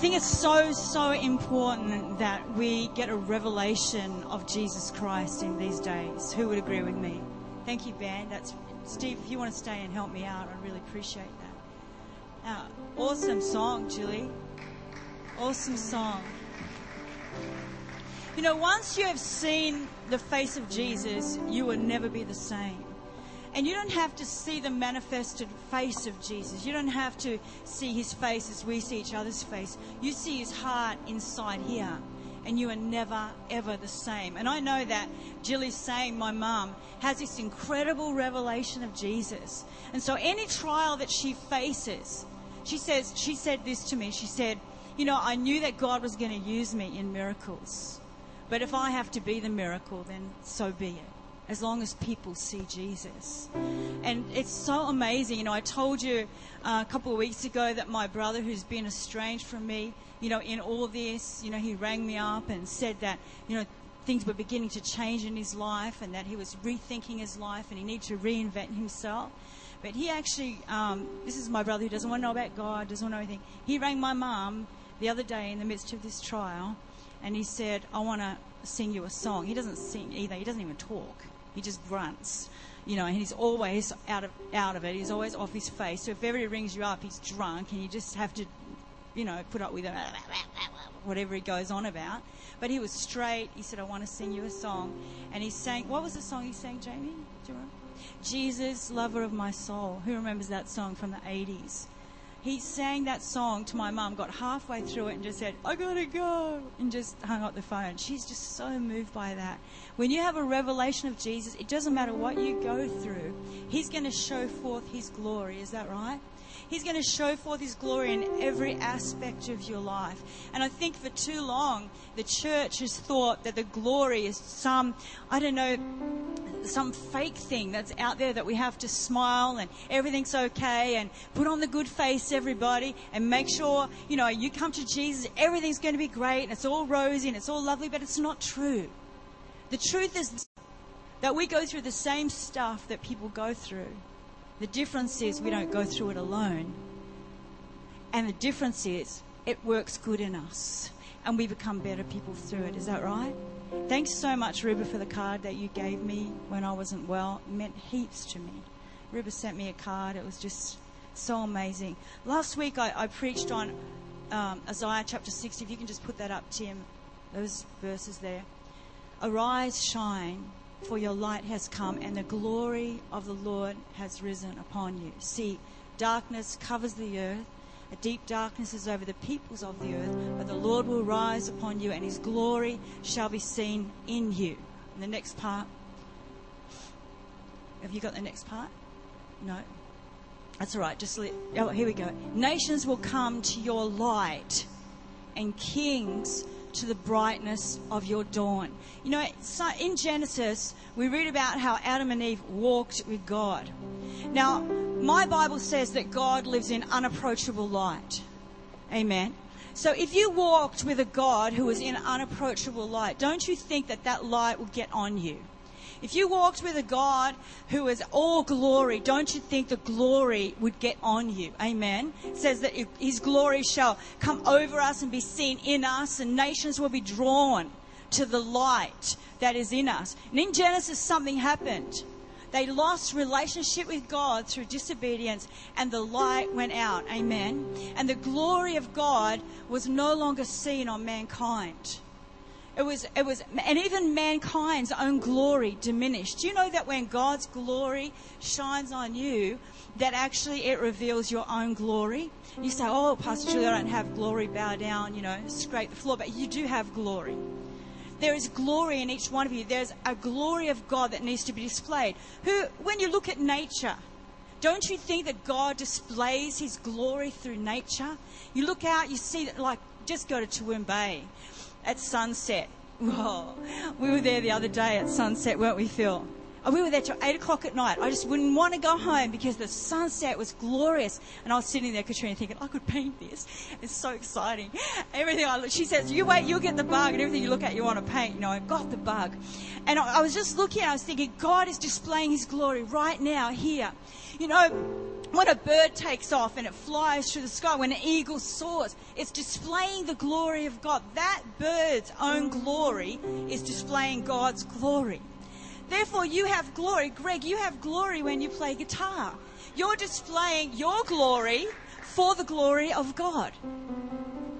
think it's so, so important that we get a revelation of Jesus Christ in these days. Who would agree with me? Thank you, Ben. That's Steve. If you want to stay and help me out, I'd really appreciate that. Now, awesome song, Julie. Awesome song. You know, once you have seen the face of Jesus, you will never be the same. And you don't have to see the manifested face of Jesus. You don't have to see his face as we see each other's face. You see his heart inside here. And you are never, ever the same. And I know that Jillie's saying, my mum, has this incredible revelation of Jesus. And so any trial that she faces, she says, she said this to me. She said, you know, I knew that God was going to use me in miracles. But if I have to be the miracle, then so be it as long as people see Jesus. And it's so amazing. You know, I told you uh, a couple of weeks ago that my brother, who's been estranged from me, you know, in all of this, you know, he rang me up and said that, you know, things were beginning to change in his life and that he was rethinking his life and he needed to reinvent himself. But he actually, um, this is my brother who doesn't want to know about God, doesn't want to know anything. He rang my mum the other day in the midst of this trial and he said, I want to sing you a song. He doesn't sing either, he doesn't even talk. He just grunts, you know, and he's always out of out of it. He's always off his face. So if ever he rings you up, he's drunk, and you just have to, you know, put up with him, whatever he goes on about. But he was straight. He said, "I want to sing you a song," and he sang. What was the song he sang, Jamie? Do you remember? Jesus, lover of my soul. Who remembers that song from the 80s? He sang that song to my mum, got halfway through it and just said, I gotta go, and just hung up the phone. She's just so moved by that. When you have a revelation of Jesus, it doesn't matter what you go through, He's to show forth His glory. Is that right? He's going to show forth His glory in every aspect of your life. And I think for too long, the church has thought that the glory is some, I don't know, some fake thing that's out there that we have to smile and everything's okay and put on the good face, everybody, and make sure, you know, you come to Jesus, everything's going to be great and it's all rosy and it's all lovely, but it's not true. The truth is that we go through the same stuff that people go through. The difference is we don't go through it alone. And the difference is it works good in us and we become better people through it. Is that right? Thanks so much, Ruba, for the card that you gave me when I wasn't well. It meant heaps to me. Ruba sent me a card. It was just so amazing. Last week I, I preached on um, Isaiah chapter 60. If you can just put that up, Tim, those verses there. Arise, shine, for your light has come, and the glory of the Lord has risen upon you. See, darkness covers the earth, a deep darkness is over the peoples of the earth, but the Lord will rise upon you, and his glory shall be seen in you. And the next part. Have you got the next part? No. That's all right. Just oh, here we go. Nations will come to your light, and kings to the brightness of your dawn. You know, in Genesis, we read about how Adam and Eve walked with God. Now, my Bible says that God lives in unapproachable light. Amen. So if you walked with a God who was in unapproachable light, don't you think that that light will get on you? If you walked with a God who is all glory, don't you think the glory would get on you? Amen. It says that his glory shall come over us and be seen in us, and nations will be drawn to the light that is in us. And in Genesis, something happened. They lost relationship with God through disobedience, and the light went out. Amen. And the glory of God was no longer seen on mankind. It was, it was, and even mankind's own glory diminished. Do you know that when God's glory shines on you, that actually it reveals your own glory? You say, oh, Pastor Julie, I don't have glory, bow down, you know, scrape the floor, but you do have glory. There is glory in each one of you. There's a glory of God that needs to be displayed. Who, when you look at nature, don't you think that God displays His glory through nature? You look out, you see that, like, just go to Toowoomba Bay at sunset. Whoa. We were there the other day at sunset, weren't we, Phil? And we were there till 8 o'clock at night. I just wouldn't want to go home because the sunset was glorious. And I was sitting there, Katrina, thinking, I could paint this. It's so exciting. Everything I look, she says, you wait, you'll get the bug. And everything you look at, you want to paint. You know, I got the bug. And I, I was just looking, I was thinking, God is displaying His glory right now here. You know, when a bird takes off and it flies through the sky, when an eagle soars, it's displaying the glory of God. That bird's own glory is displaying God's glory. Therefore, you have glory. Greg, you have glory when you play guitar. You're displaying your glory for the glory of God.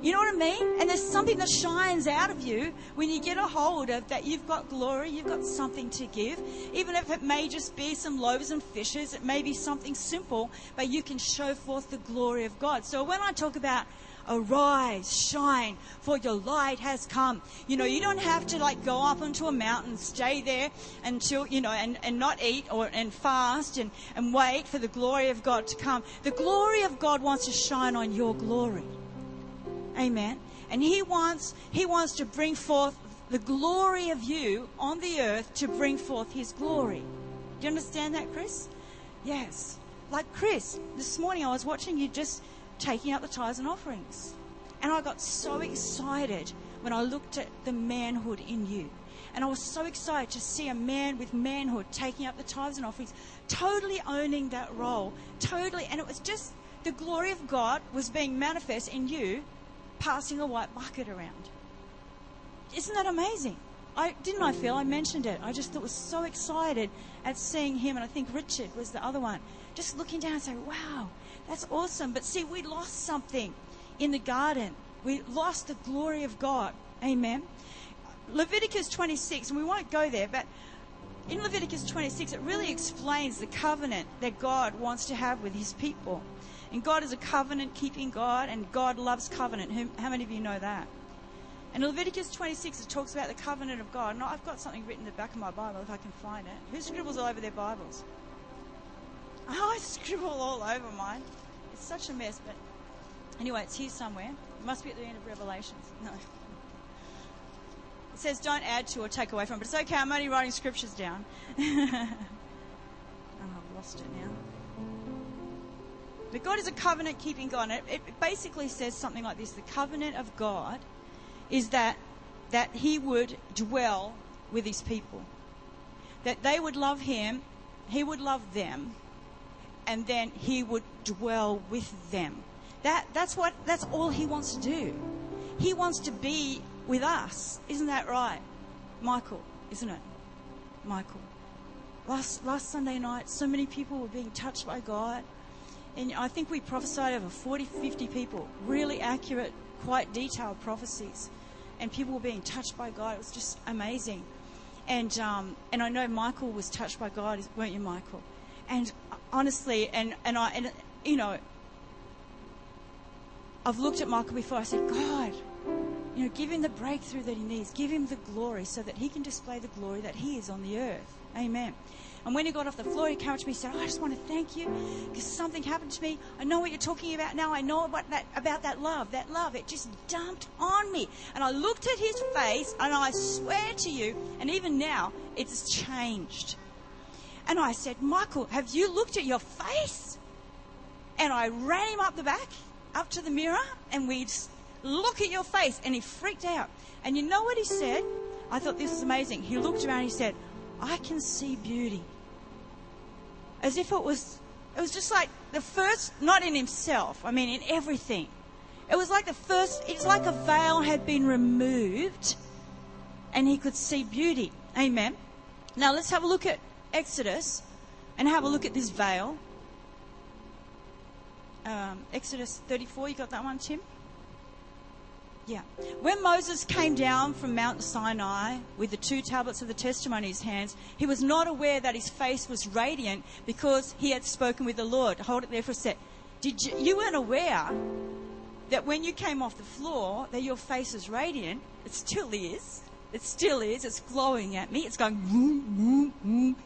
You know what I mean? And there's something that shines out of you when you get a hold of that you've got glory, you've got something to give. Even if it may just be some loaves and fishes, it may be something simple, but you can show forth the glory of God. So when I talk about arise, shine, for your light has come. You know, you don't have to like go up onto a mountain, stay there until, you know, and, and not eat or, and fast and, and wait for the glory of God to come. The glory of God wants to shine on your glory. Amen. And he wants, he wants to bring forth the glory of you on the earth to bring forth his glory. Do you understand that, Chris? Yes. Like Chris, this morning I was watching you just taking out the tithes and offerings. And I got so excited when I looked at the manhood in you. And I was so excited to see a man with manhood taking up the tithes and offerings, totally owning that role, totally. And it was just the glory of God was being manifest in you, passing a white bucket around. Isn't that amazing? I didn't I feel I mentioned it. I just thought was so excited at seeing him, and I think Richard was the other one. Just looking down and saying, "Wow, that's awesome. But see, we lost something in the garden. We lost the glory of God. Amen. Leviticus 26, and we won't go there, but in Leviticus 26, it really explains the covenant that God wants to have with his people. And God is a covenant keeping God, and God loves covenant. How many of you know that? In Leviticus 26, it talks about the covenant of God. And I've got something written in the back of my Bible if I can find it. Who scribbles all over their Bibles? I scribble all over mine. It's such a mess, but anyway, it's here somewhere. It must be at the end of Revelations. No. It says don't add to or take away from, but it's okay. I'm only writing scriptures down. oh, I've lost it now. But God is a covenant keeping God. It, it basically says something like this: the covenant of God is that that He would dwell with His people, that they would love Him, He would love them, and then he would dwell with them. That, that's what, that's all he wants to do. He wants to be with us. Isn't that right? Michael, isn't it? Michael. Last, last Sunday night, so many people were being touched by God. And I think we prophesied over 40, 50 people. Really accurate, quite detailed prophecies. And people were being touched by God. It was just amazing. And, um, and I know Michael was touched by God, weren't you, Michael? And honestly, and, and I, and, you know, I've looked at Michael before. I said, God, you know, give him the breakthrough that he needs. Give him the glory so that he can display the glory that he is on the earth. Amen. And when he got off the floor, he came up to me and said, oh, I just want to thank you because something happened to me. I know what you're talking about now. I know about that, about that love. That love, it just dumped on me. And I looked at his face and I swear to you, and even now, it's changed. And I said, Michael, have you looked at your face? And I ran him up the back, up to the mirror, and we'd look at your face. And he freaked out. And you know what he said? I thought this was amazing. He looked around and he said, I can see beauty. As if it was, it was just like the first, not in himself, I mean in everything. It was like the first, it's like a veil had been removed and he could see beauty. Amen. Now let's have a look at Exodus and have a look at this veil. Um, Exodus 34, you got that one, Tim? Yeah. When Moses came down from Mount Sinai with the two tablets of the testimony in his hands, he was not aware that his face was radiant because he had spoken with the Lord. Hold it there for a sec. Did you, you weren't aware that when you came off the floor that your face is radiant? It still is. It still is. It's glowing at me. It's going boom, boom, boom.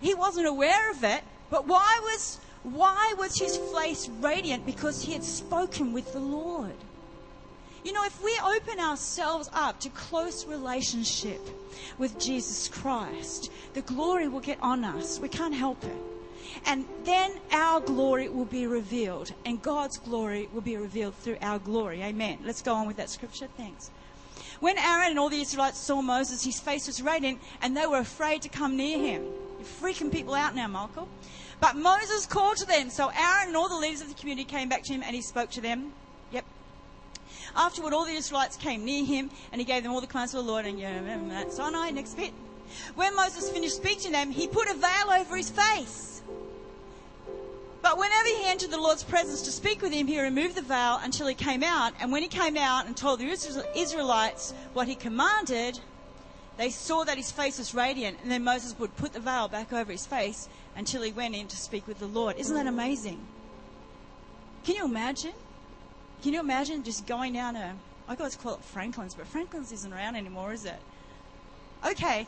He wasn't aware of it, but why was why was his face radiant? Because he had spoken with the Lord. You know, if we open ourselves up to close relationship with Jesus Christ, the glory will get on us. We can't help it. And then our glory will be revealed, and God's glory will be revealed through our glory. Amen. Let's go on with that scripture. Thanks. When Aaron and all the Israelites saw Moses, his face was radiant, and they were afraid to come near him. You're freaking people out now, Michael. But Moses called to them. So Aaron and all the leaders of the community came back to him, and he spoke to them. Yep. Afterward, all the Israelites came near him, and he gave them all the commands of the Lord. And yeah, remember that. Sinai, next bit. When Moses finished speaking to them, he put a veil over his face. But whenever he entered the Lord's presence to speak with him, he removed the veil until he came out. And when he came out and told the Israelites what he commanded, they saw that his face was radiant. And then Moses would put the veil back over his face until he went in to speak with the Lord. Isn't that amazing? Can you imagine? Can you imagine just going down a, I always call it Franklin's, but Franklin's isn't around anymore, is it? Okay,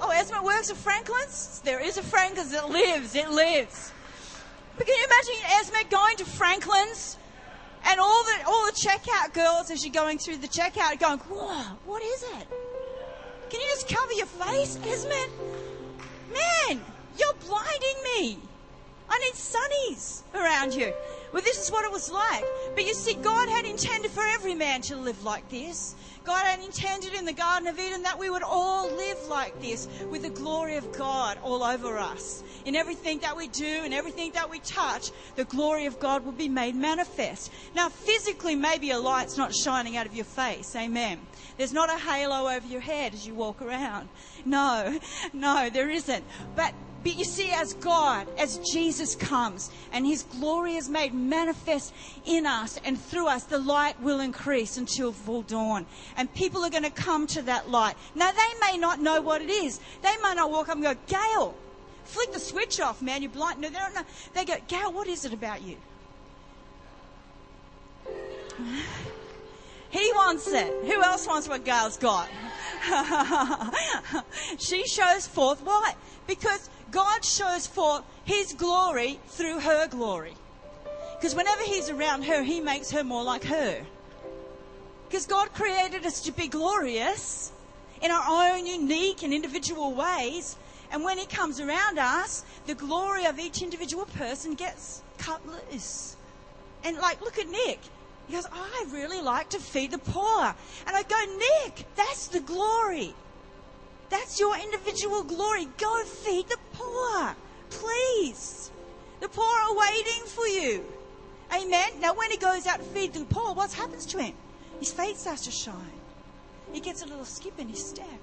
Oh, Esme works at Franklin's? There is a Franklin's that lives. It lives. But can you imagine Esme going to Franklin's and all the all the checkout girls as you're going through the checkout going, Whoa, what is it? Can you just cover your face, Esme? Man, you're blinding me. I need sunnies around you. Well, this is what it was like. But you see, God had intended for every man to live like this. God had intended in the Garden of Eden that we would all live like this with the glory of God all over us. In everything that we do and everything that we touch, the glory of God will be made manifest. Now, physically, maybe a light's not shining out of your face. Amen. There's not a halo over your head as you walk around. No, no, there isn't. But but you see, as God, as Jesus comes and his glory is made manifest in us and through us, the light will increase until full dawn. And people are going to come to that light. Now, they may not know what it is. They may not walk up and go, Gail, flick the switch off, man, you're blind. No, they don't know. They go, Gail, what is it about you? He wants it. Who else wants what Gail's got? she shows forth what? Because God shows forth His glory through her glory. Because whenever He's around her, He makes her more like her. Because God created us to be glorious in our own unique and individual ways. And when He comes around us, the glory of each individual person gets cut loose. And like, look at Nick. He goes, I really like to feed the poor. And I go, Nick, that's the glory. That's your individual glory. Go feed the poor. Please. The poor are waiting for you. Amen. Now, when he goes out to feed the poor, what happens to him? His face starts to shine. He gets a little skip in his step.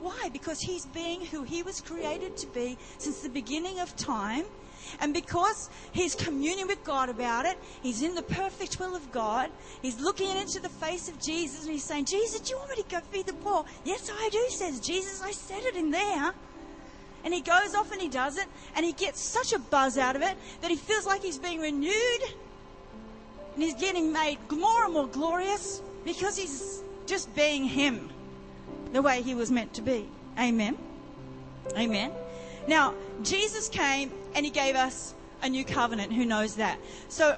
Why? Because he's being who he was created to be since the beginning of time and because he's communing with God about it, he's in the perfect will of God. He's looking into the face of Jesus and he's saying, Jesus, do you want me to go feed the poor? Yes, I do, says Jesus. I said it in there. And he goes off and he does it, and he gets such a buzz out of it that he feels like he's being renewed and he's getting made more and more glorious because he's just being him the way he was meant to be. Amen. Amen. Now, Jesus came and he gave us a new covenant. Who knows that? So,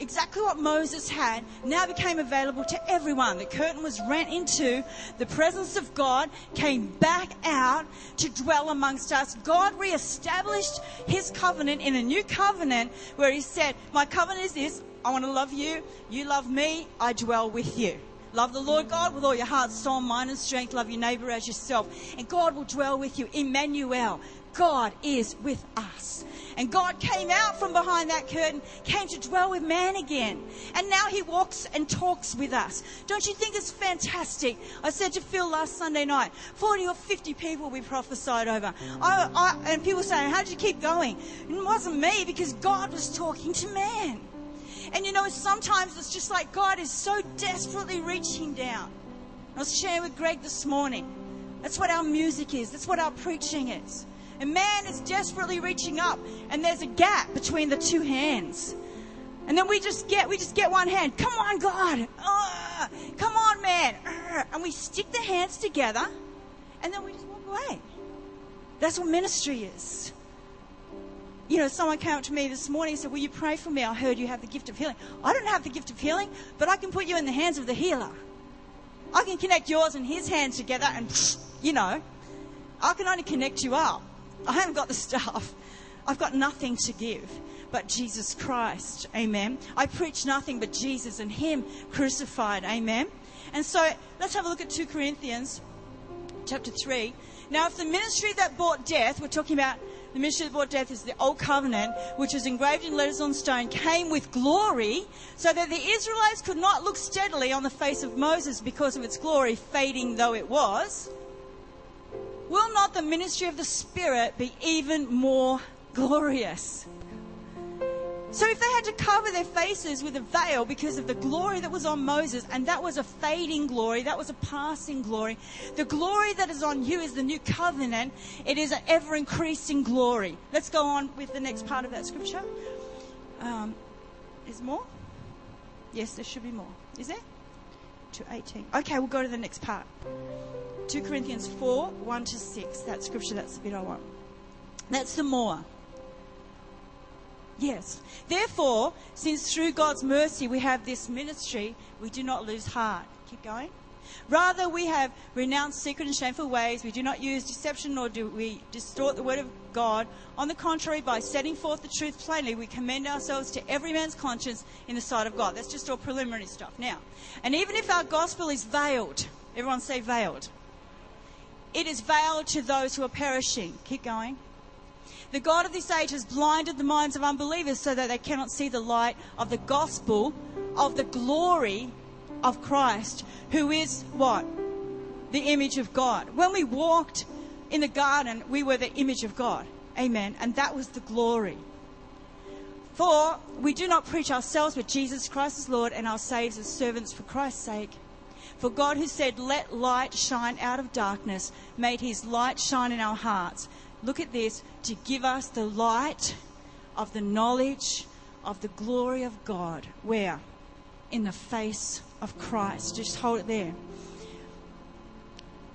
exactly what Moses had now became available to everyone. The curtain was rent into. The presence of God came back out to dwell amongst us. God reestablished his covenant in a new covenant where he said, My covenant is this. I want to love you. You love me. I dwell with you. Love the Lord God with all your heart, soul, mind, and strength. Love your neighbor as yourself. And God will dwell with you. Emmanuel. God is with us. And God came out from behind that curtain, came to dwell with man again. And now he walks and talks with us. Don't you think it's fantastic? I said to Phil last Sunday night, 40 or 50 people we prophesied over. I, I, and people saying, how did you keep going? It wasn't me because God was talking to man. And you know, sometimes it's just like God is so desperately reaching down. I was sharing with Greg this morning. That's what our music is. That's what our preaching is. And man is desperately reaching up, and there's a gap between the two hands. And then we just get, we just get one hand. Come on, God. Uh, come on, man. Uh, and we stick the hands together, and then we just walk away. That's what ministry is. You know, someone came up to me this morning and said, Will you pray for me? I heard you have the gift of healing. I don't have the gift of healing, but I can put you in the hands of the healer. I can connect yours and his hands together and, you know, I can only connect you up. I haven't got the stuff. I've got nothing to give but Jesus Christ. Amen. I preach nothing but Jesus and Him crucified. Amen. And so let's have a look at 2 Corinthians chapter 3. Now, if the ministry that brought death, we're talking about the ministry that brought death is the old covenant, which was engraved in letters on stone, came with glory, so that the Israelites could not look steadily on the face of Moses because of its glory, fading though it was. Will not the ministry of the Spirit be even more glorious? So if they had to cover their faces with a veil because of the glory that was on Moses, and that was a fading glory, that was a passing glory, the glory that is on you is the new covenant. It is an ever increasing glory. Let's go on with the next part of that scripture. Um, is more? Yes, there should be more. Is there? To 18. Okay, we'll go to the next part. 2 Corinthians 4 1 to 6. That scripture, that's the bit I want. That's the more. Yes. Therefore, since through God's mercy we have this ministry, we do not lose heart. Keep going. Rather, we have renounced secret and shameful ways. We do not use deception nor do we distort the word of God. On the contrary, by setting forth the truth plainly, we commend ourselves to every man's conscience in the sight of God. That's just all preliminary stuff. Now, and even if our gospel is veiled, everyone say veiled. It is veiled to those who are perishing. Keep going. The God of this age has blinded the minds of unbelievers so that they cannot see the light of the gospel of the glory of Christ, who is what? The image of God. When we walked in the garden, we were the image of God. Amen. And that was the glory. For we do not preach ourselves, but Jesus Christ is Lord and ourselves as servants for Christ's sake. For God, who said, Let light shine out of darkness, made his light shine in our hearts look at this, to give us the light of the knowledge of the glory of God. Where? In the face of Christ. Just hold it there.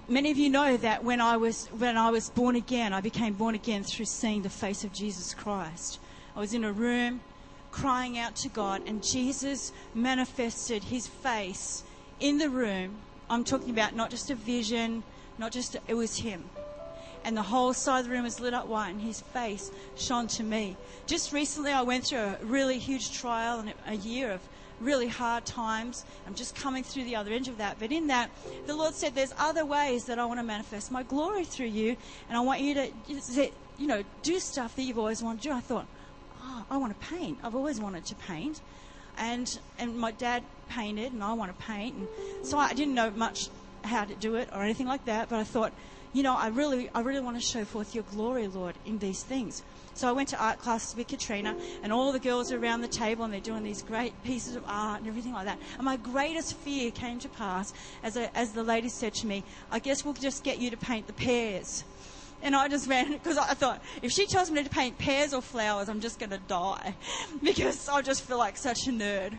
Many of you know that when I was when I was born again, I became born again through seeing the face of Jesus Christ. I was in a room crying out to God, and Jesus manifested his face in the room. I'm talking about not just a vision, not just, a, it was him and the whole side of the room was lit up white, and his face shone to me. Just recently, I went through a really huge trial and a year of really hard times. I'm just coming through the other end of that. But in that, the Lord said, There's other ways that I want to manifest my glory through you, and I want you to, you know, do stuff that you've always wanted to do. I thought, Oh, I want to paint. I've always wanted to paint. And, and my dad painted, and I want to paint. And so I didn't know much how to do it or anything like that, but I thought, you know, I really, I really want to show forth your glory, Lord, in these things. So I went to art classes with Katrina, and all the girls are around the table, and they're doing these great pieces of art and everything like that. And my greatest fear came to pass as, a, as the lady said to me, I guess we'll just get you to paint the pears. And I just ran because I thought if she tells me to paint pears or flowers, I'm just going to die because I just feel like such a nerd.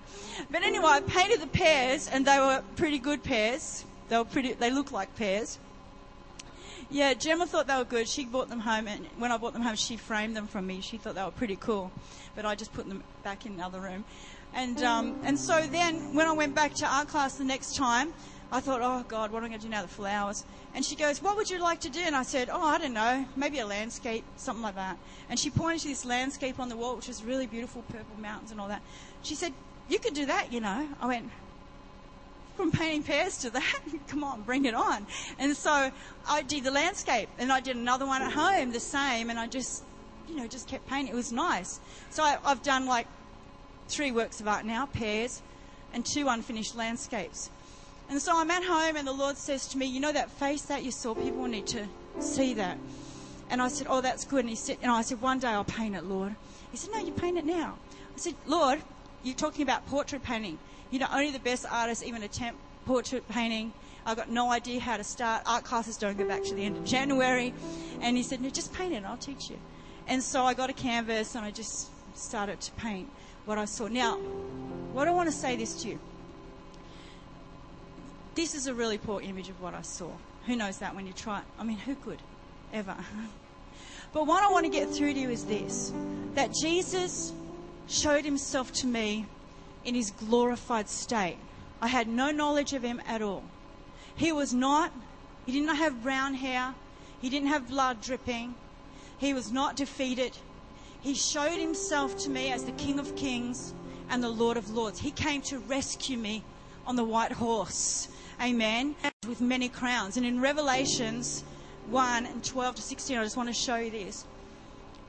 But anyway, I painted the pears, and they were pretty good pears. They were pretty. They look like pears. Yeah, Gemma thought they were good. She bought them home, and when I bought them home, she framed them from me. She thought they were pretty cool, but I just put them back in the other room. And um, and so then when I went back to art class the next time, I thought, oh God, what am I going to do now? The flowers. And she goes, what would you like to do? And I said, oh, I don't know, maybe a landscape, something like that. And she pointed to this landscape on the wall, which was really beautiful, purple mountains and all that. She said, you could do that, you know. I went, from painting pears to that. Come on, bring it on. And so I did the landscape and I did another one at home, the same, and I just, you know, just kept painting. It was nice. So I, I've done like three works of art now, pears, and two unfinished landscapes. And so I'm at home and the Lord says to me, you know that face that you saw, people need to see that. And I said, oh, that's good. And he said, and I said, one day I'll paint it, Lord. He said, no, you paint it now. I said, Lord, you're talking about portrait painting. You know, only the best artists even attempt portrait painting. I've got no idea how to start. Art classes don't go back to the end of January. And he said, no, just paint it and I'll teach you. And so I got a canvas and I just started to paint what I saw. Now, what I want to say this to you. This is a really poor image of what I saw. Who knows that when you try it? I mean, who could? Ever. But what I want to get through to you is this that Jesus showed himself to me in his glorified state. I had no knowledge of him at all. He was not, he didn't have brown hair, he didn't have blood dripping, he was not defeated. He showed himself to me as the King of Kings and the Lord of Lords. He came to rescue me on the white horse. Amen. With many crowns. And in Revelations 1 and 12 to 16, I just want to show you this.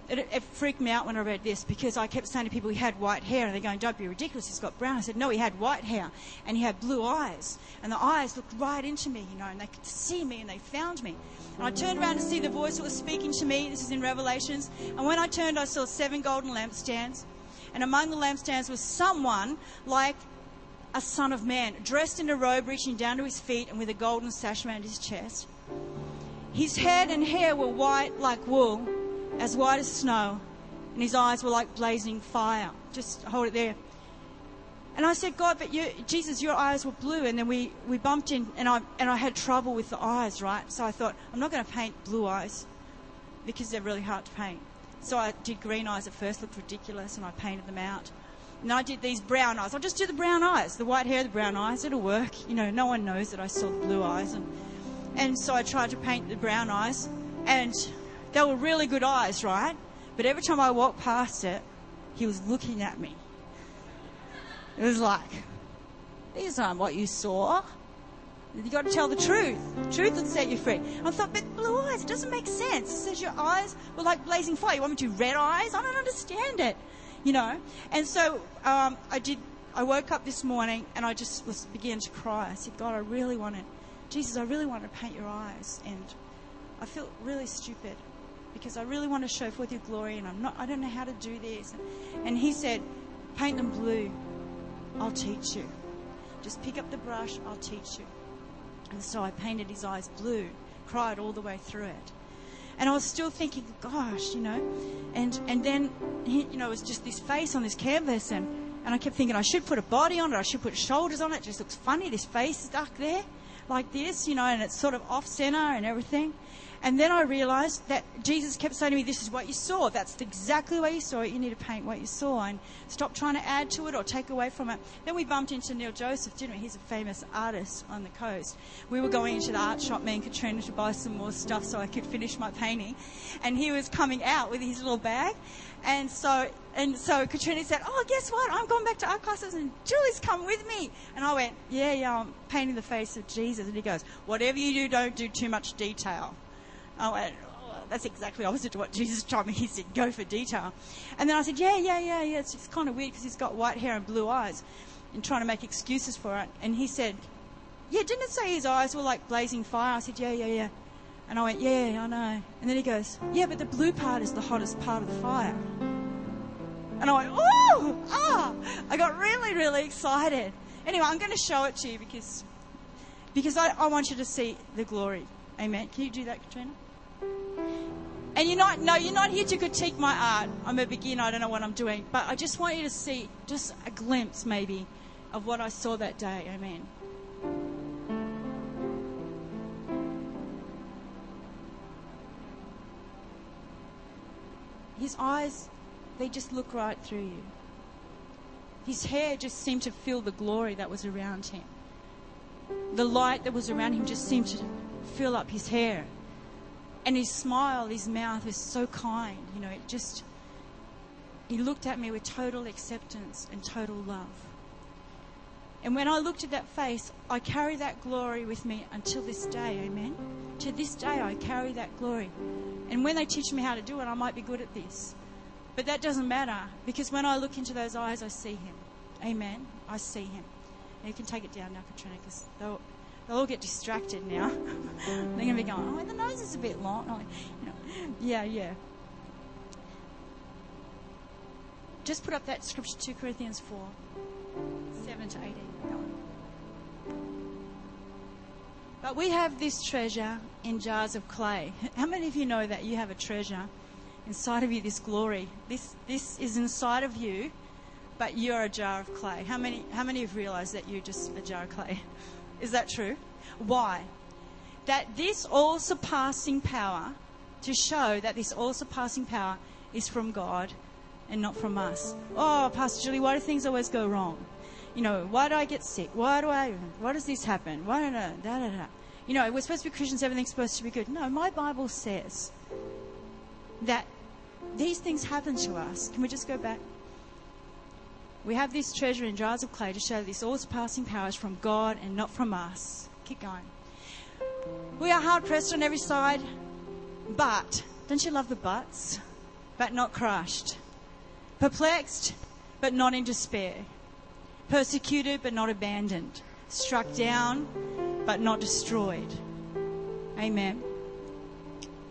It, it, freaked me out when I read this because I kept saying to people he had white hair and they're going, don't be ridiculous, he's got brown. I said, no, he had white hair and he had blue eyes. And the eyes looked right into me, you know, and they could see me and they found me. And I turned around to see the voice that was speaking to me. This is in Revelations. And when I turned, I saw seven golden lampstands. And among the lampstands was someone like a son of man, dressed in a robe reaching down to his feet and with a golden sash around his chest. His head and hair were white like wool, as white as snow, and his eyes were like blazing fire. Just hold it there. And I said, God, but you, Jesus, your eyes were blue. And then we, we bumped in, and I, and I had trouble with the eyes, right? So I thought, I'm not going to paint blue eyes because they're really hard to paint. So I did green eyes at first, looked ridiculous, and I painted them out. And I did these brown eyes. I'll just do the brown eyes, the white hair, the brown eyes. It'll work. You know, no one knows that I saw the blue eyes. And and so I tried to paint the brown eyes, and they were really good eyes, right? But every time I walked past it, he was looking at me. It was like, these aren't what you saw. You got to tell the truth. The truth will set you free. I thought, but blue eyes, it doesn't make sense. It says your eyes were like blazing fire. You want me to red eyes? I don't understand it. You know? And so um, I did. I woke up this morning and I just was began to cry. I said, God, I really want to Jesus, I really want to paint your eyes. And I feel really stupid because I really want to show forth your glory and I'm not, I don't know how to do this. And he said, paint them blue. I'll teach you. Just pick up the brush. I'll teach you. And so I painted his eyes blue, cried all the way through it. And I was still thinking, gosh, you know, and, and then, he, you know, it was just this face on this canvas and, and I kept thinking I should put a body on it. I should put shoulders on it. It just looks funny. This face stuck there like this, you know, and it's sort of off center and everything. And then I realized that Jesus kept saying to me, This is what you saw. That's exactly way you saw it. You need to paint what you saw and stop trying to add to it or take away from it. Then we bumped into Neil Joseph, didn't we? He's a famous artist on the coast. We were going into the art shop, me and Katrina, to buy some more stuff so I could finish my painting. And he was coming out with his little bag. And so, and so Katrina said, "Oh, guess what? I'm going back to art classes, and Julie's come with me." And I went, "Yeah, yeah, I'm painting the face of Jesus." And he goes, "Whatever you do, don't do too much detail." I went, oh, "That's exactly opposite to what Jesus told me." He said, "Go for detail." And then I said, "Yeah, yeah, yeah, yeah." It's, it's kind of weird because he's got white hair and blue eyes, and trying to make excuses for it. And he said, "Yeah, didn't it say his eyes were like blazing fire?" I said, "Yeah, yeah, yeah." And I went, yeah, I know. And then he goes, yeah, but the blue part is the hottest part of the fire. And I went, oh, ah, I got really, really excited. Anyway, I'm going to show it to you because, because I, I want you to see the glory. Amen. Can you do that, Katrina? And you're not, no, you're not here to critique my art. I'm a beginner. I don't know what I'm doing. But I just want you to see just a glimpse, maybe, of what I saw that day. Amen. His eyes, they just look right through you. His hair just seemed to fill the glory that was around him. The light that was around him just seemed to fill up his hair. And his smile, his mouth was so kind. You know, it just, he looked at me with total acceptance and total love. And when I looked at that face, I carry that glory with me until this day. Amen. To this day, I carry that glory. And when they teach me how to do it, I might be good at this. But that doesn't matter because when I look into those eyes, I see Him. Amen. I see Him. You can take it down now, Katrina, they'll, all get distracted now. They're going to be going, oh, the nose is a bit long. Like, you know, yeah, yeah. Just put up that scripture, 2 Corinthians 4, 7 to 18. But we have this treasure in jars of clay. How many of you know that you have a treasure inside of you, this glory? This, this is inside of you, but you're a jar of clay. How many, how many have realized that you're just a jar of clay? Is that true? Why? That this all surpassing power to show that this all surpassing power is from God and not from us. Oh, Pastor Julie, why do things always go wrong? You know, why do I get sick? Why do I, why does this happen? Why I, da, da, da. You know, we're supposed to be Christians, everything's supposed to be good. No, my Bible says that these things happen to us. Can we just go back? We have this treasure in jars of clay to show that this all surpassing power is from God and not from us. Keep going. We are hard pressed on every side, but, don't you love the buts? But not crushed. Perplexed, but not in despair. Persecuted, but not abandoned. Struck down, but not destroyed. Amen.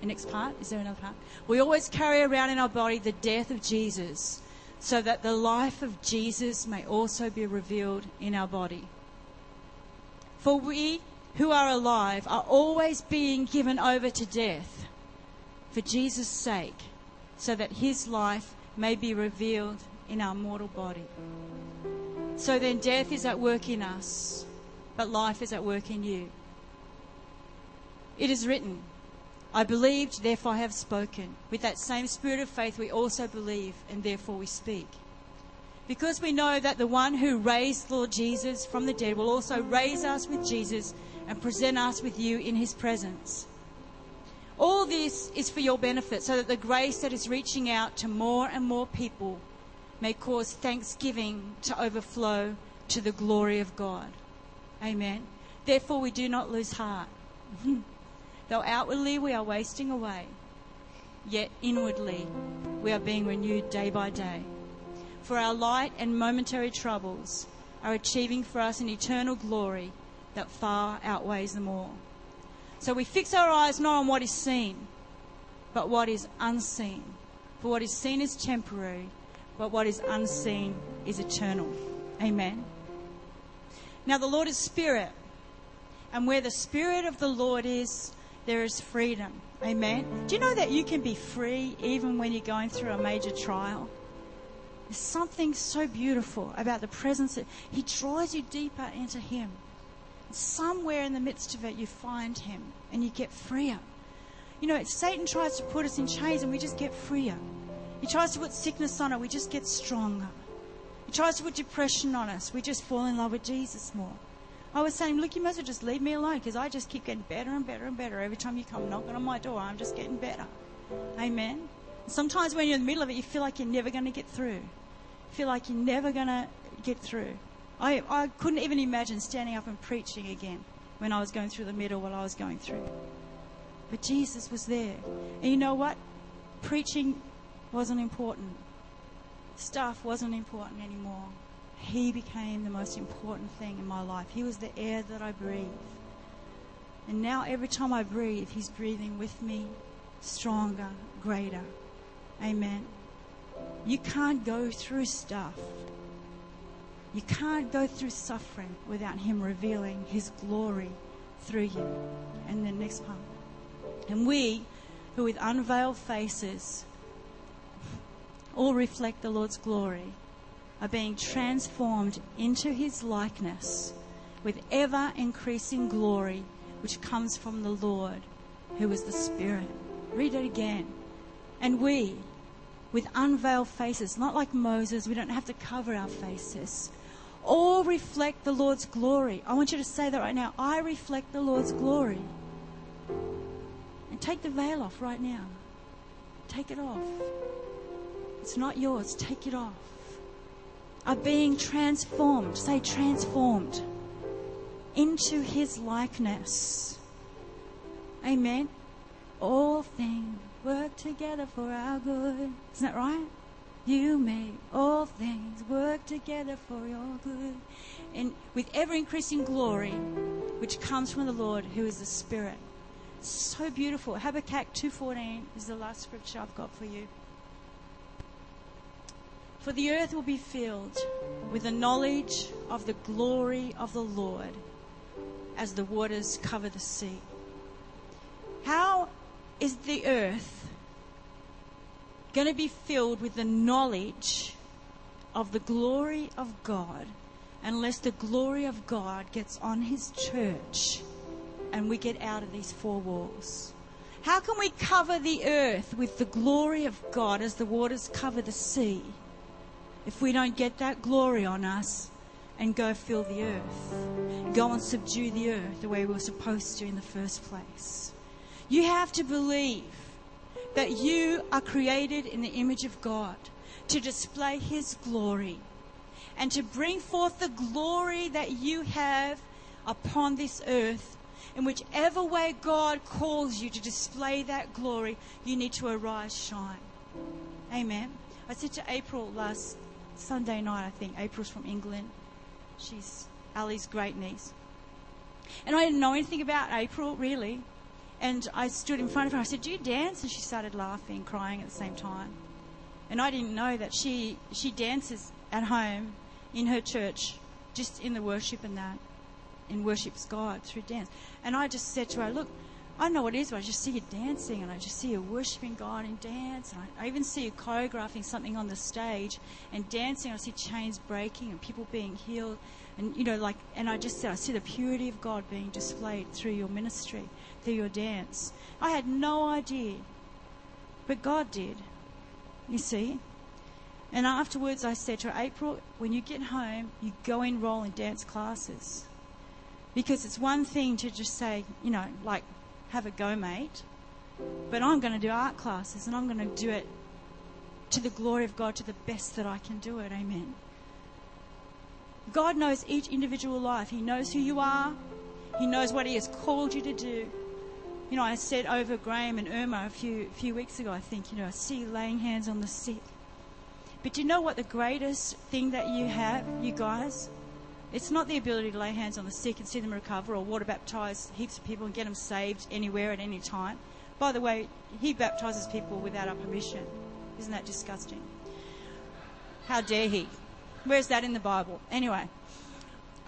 The next part, is there another part? We always carry around in our body the death of Jesus so that the life of Jesus may also be revealed in our body. For we who are alive are always being given over to death for Jesus' sake, so that his life may be revealed in our mortal body. So then, death is at work in us, but life is at work in you. It is written, I believed, therefore I have spoken. With that same spirit of faith, we also believe, and therefore we speak. Because we know that the one who raised Lord Jesus from the dead will also raise us with Jesus and present us with you in his presence. All this is for your benefit, so that the grace that is reaching out to more and more people may cause thanksgiving to overflow to the glory of God. Amen. Therefore, we do not lose heart. Though outwardly we are wasting away, yet inwardly we are being renewed day by day. For our light and momentary troubles are achieving for us an eternal glory that far outweighs them all. So we fix our eyes not on what is seen, but what is unseen. For what is seen is temporary, but what is unseen is eternal. Amen. Now the Lord is Spirit, and where the Spirit of the Lord is, there is freedom. Amen. Do you know that you can be free even when you're going through a major trial? There's something so beautiful about the presence. Of, he draws you deeper into Him. Somewhere in the midst of it, you find Him and you get freer. You know, Satan tries to put us in chains and we just get freer. He tries to put sickness on us, we just get stronger. He tries to put depression on us, we just fall in love with Jesus more. I was saying, look, you must have just leave me alone because I just keep getting better and better and better. Every time you come knocking on my door, I'm just getting better. Amen. Sometimes when you're in the middle of it, you feel like you're never going to get through. You feel like you're never going to get through. I, I couldn't even imagine standing up and preaching again when I was going through the middle while I was going through. But Jesus was there. And you know what? Preaching wasn't important. Stuff wasn't important anymore. He became the most important thing in my life. He was the air that I breathe. And now every time I breathe, He's breathing with me, stronger, greater. Amen. You can't go through stuff. You can't go through suffering without Him revealing His glory through you. And then next part. And we, who with unveiled faces all reflect the Lord's glory, are being transformed into his likeness with ever increasing glory which comes from the Lord, who is the Spirit. Read it again. And we, with unveiled faces, not like Moses, we don't have to cover our faces, all reflect the Lord's glory. I want you to say that right now. I reflect the Lord's glory. And take the veil off right now. Take it off. It's not yours. Take it off are being transformed, say transformed, into his likeness. Amen. All things work together for our good. Isn't that right? You make all things work together for your good. And with ever increasing glory, which comes from the Lord, who is the Spirit. So beautiful. Habakkuk 2.14 is the last scripture I've got for you. For the earth will be filled with the knowledge of the glory of the Lord as the waters cover the sea. How is the earth going to be filled with the knowledge of the glory of God unless the glory of God gets on His church and we get out of these four walls? How can we cover the earth with the glory of God as the waters cover the sea if we don't get that glory on us and go fill the earth? Go and subdue the earth the way we were supposed to in the first place. You have to believe that you are created in the image of God to display His glory and to bring forth the glory that you have upon this earth. In whichever way God calls you to display that glory, you need to arise, shine. Amen. I said to April last Sunday night, I think. April's from England. She's Ali's great niece. And I didn't know anything about April, really. And I stood in front of her. I said, Do you dance? And she started laughing, crying at the same time. And I didn't know that she, she dances at home in her church, just in the worship and that, and worships God through dance. And I just said to her, Look, I know what it is, but I just see you dancing and I just see you worshiping God in dance. And I, I even see you choreographing something on the stage and dancing. I see chains breaking and people being healed. And, you know, like, and I just said, I see the purity of God being displayed through your ministry, through your dance. I had no idea, but God did. You see? And afterwards, I said to her, April, when you get home, you go enroll in dance classes. Because it's one thing to just say, you know, like, have a go, mate. But I'm going to do art classes and I'm going to do it to the glory of God, to the best that I can do it. Amen. God knows each individual life. He knows who you are. He knows what He has called you to do. You know, I said over Graham and Irma a few few weeks ago. I think you know, I see you laying hands on the sick. But do you know what the greatest thing that you have, you guys? It's not the ability to lay hands on the sick and see them recover or water baptize heaps of people and get them saved anywhere at any time. By the way, he baptizes people without our permission. Isn't that disgusting? How dare he? Where's that in the Bible? Anyway,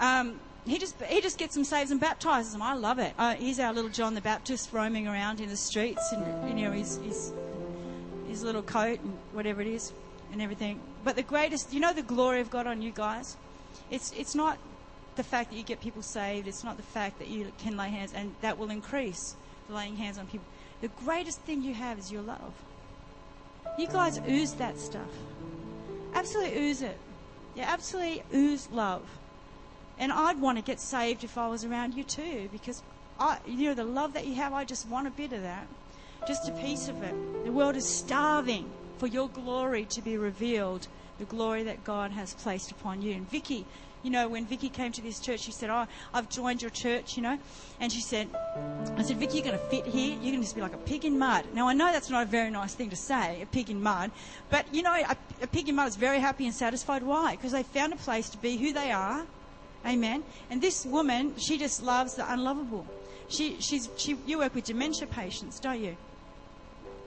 um, he just he just gets them saved and baptizes them. I love it. Uh, he's our little John the Baptist roaming around in the streets, and you know his his his little coat and whatever it is and everything. But the greatest, you know, the glory of God on you guys. It's it's not the fact that you get people saved. It's not the fact that you can lay hands, and that will increase the laying hands on people. The greatest thing you have is your love. You guys ooze that stuff. Absolutely ooze it. You absolutely ooze love. And I'd want to get saved if I was around you too, because I, you know, the love that you have, I just want a bit of that, just a piece of it. The world is starving for your glory to be revealed, the glory that God has placed upon you. And Vicky, you know, when Vicky came to this church, she said, "Oh, I've joined your church," you know, and she said, "I said, Vicky, you're going to fit here. You're going to just be like a pig in mud." Now I know that's not a very nice thing to say, a pig in mud, but you know, a, a pig in mud is very happy and satisfied. Why? Because they found a place to be who they are. Amen. And this woman, she just loves the unlovable. She, she's, she, you work with dementia patients, don't you?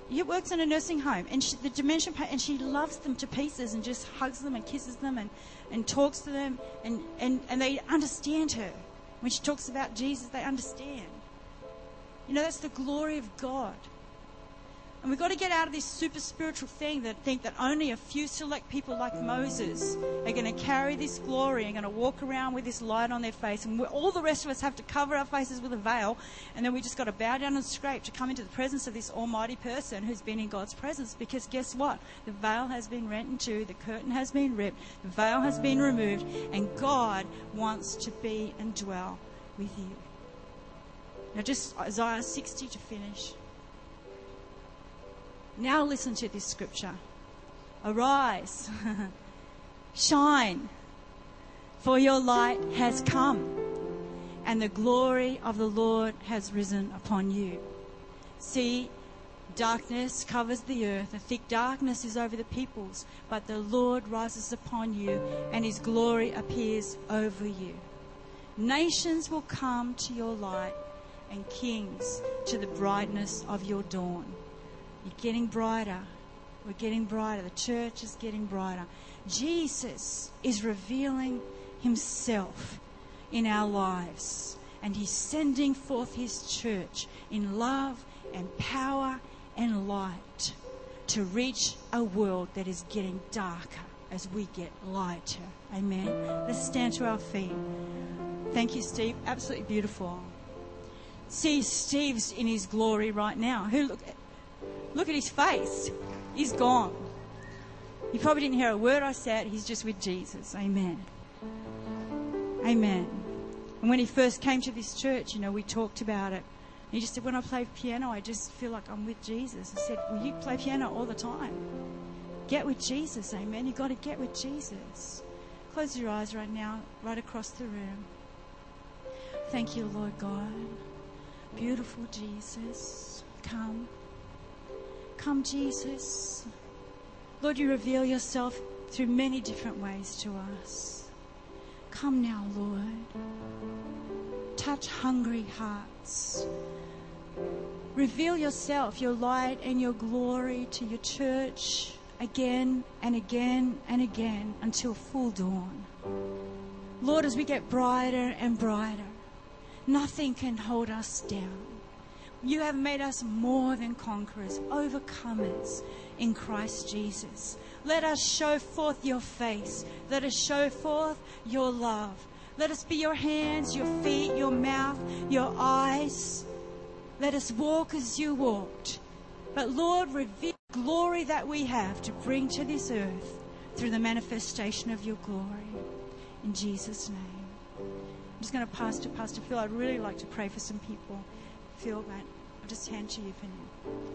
He works in a nursing home, and she, the dementia, and she loves them to pieces, and just hugs them and kisses them, and, and talks to them, and, and, and they understand her. When she talks about Jesus, they understand. You know, that's the glory of God. And we've got to get out of this super spiritual thing that think that only a few select people like Moses are going to carry this glory and going to walk around with this light on their face. And all the rest of us have to cover our faces with a veil. And then we just got to bow down and scrape to come into the presence of this almighty person who's been in God's presence. Because guess what? The veil has been rent in two. The curtain has been ripped. The veil has been removed. And God wants to be and dwell with you. Now just Isaiah 60 to finish. Now listen to this scripture. Arise, shine, for your light has come, and the glory of the Lord has risen upon you. See, darkness covers the earth, a thick darkness is over the peoples, but the Lord rises upon you, and his glory appears over you. Nations will come to your light, and kings to the brightness of your dawn. You're getting brighter. We're getting brighter. The church is getting brighter. Jesus is revealing himself in our lives. And he's sending forth his church in love and power and light to reach a world that is getting darker as we get lighter. Amen. Let's stand to our feet. Thank you, Steve. Absolutely beautiful. see Steve's in his glory right now. Who look, look at his face. He's gone. He probably didn't hear a word I said. He's just with Jesus. Amen. Amen. And when he first came to this church, you know, we talked about it. He just said, when I play piano, I just feel like I'm with Jesus. I said, well, you play piano all the time. Get with Jesus, amen. You've got to get with Jesus. Close your eyes right now, right across the room. Thank you, Lord God. Beautiful Jesus. Come. Come, Jesus. Lord, you reveal yourself through many different ways to us. Come now, Lord. Touch hungry hearts. Reveal yourself, your light and your glory to your church again and again and again until full dawn. Lord, as we get brighter and brighter, nothing can hold us down. You have made us more than conquerors, overcomers in Christ Jesus. Let us show forth your face. Let us show forth your love. Let us be your hands, your feet, your mouth, your eyes. Let us walk as you walked. But Lord, reveal the glory that we have to bring to this earth through the manifestation of your glory. In Jesus' name. I'm just going to pass to Pastor Phil. I'd really like to pray for some people. Phil, I'll just hand to you for.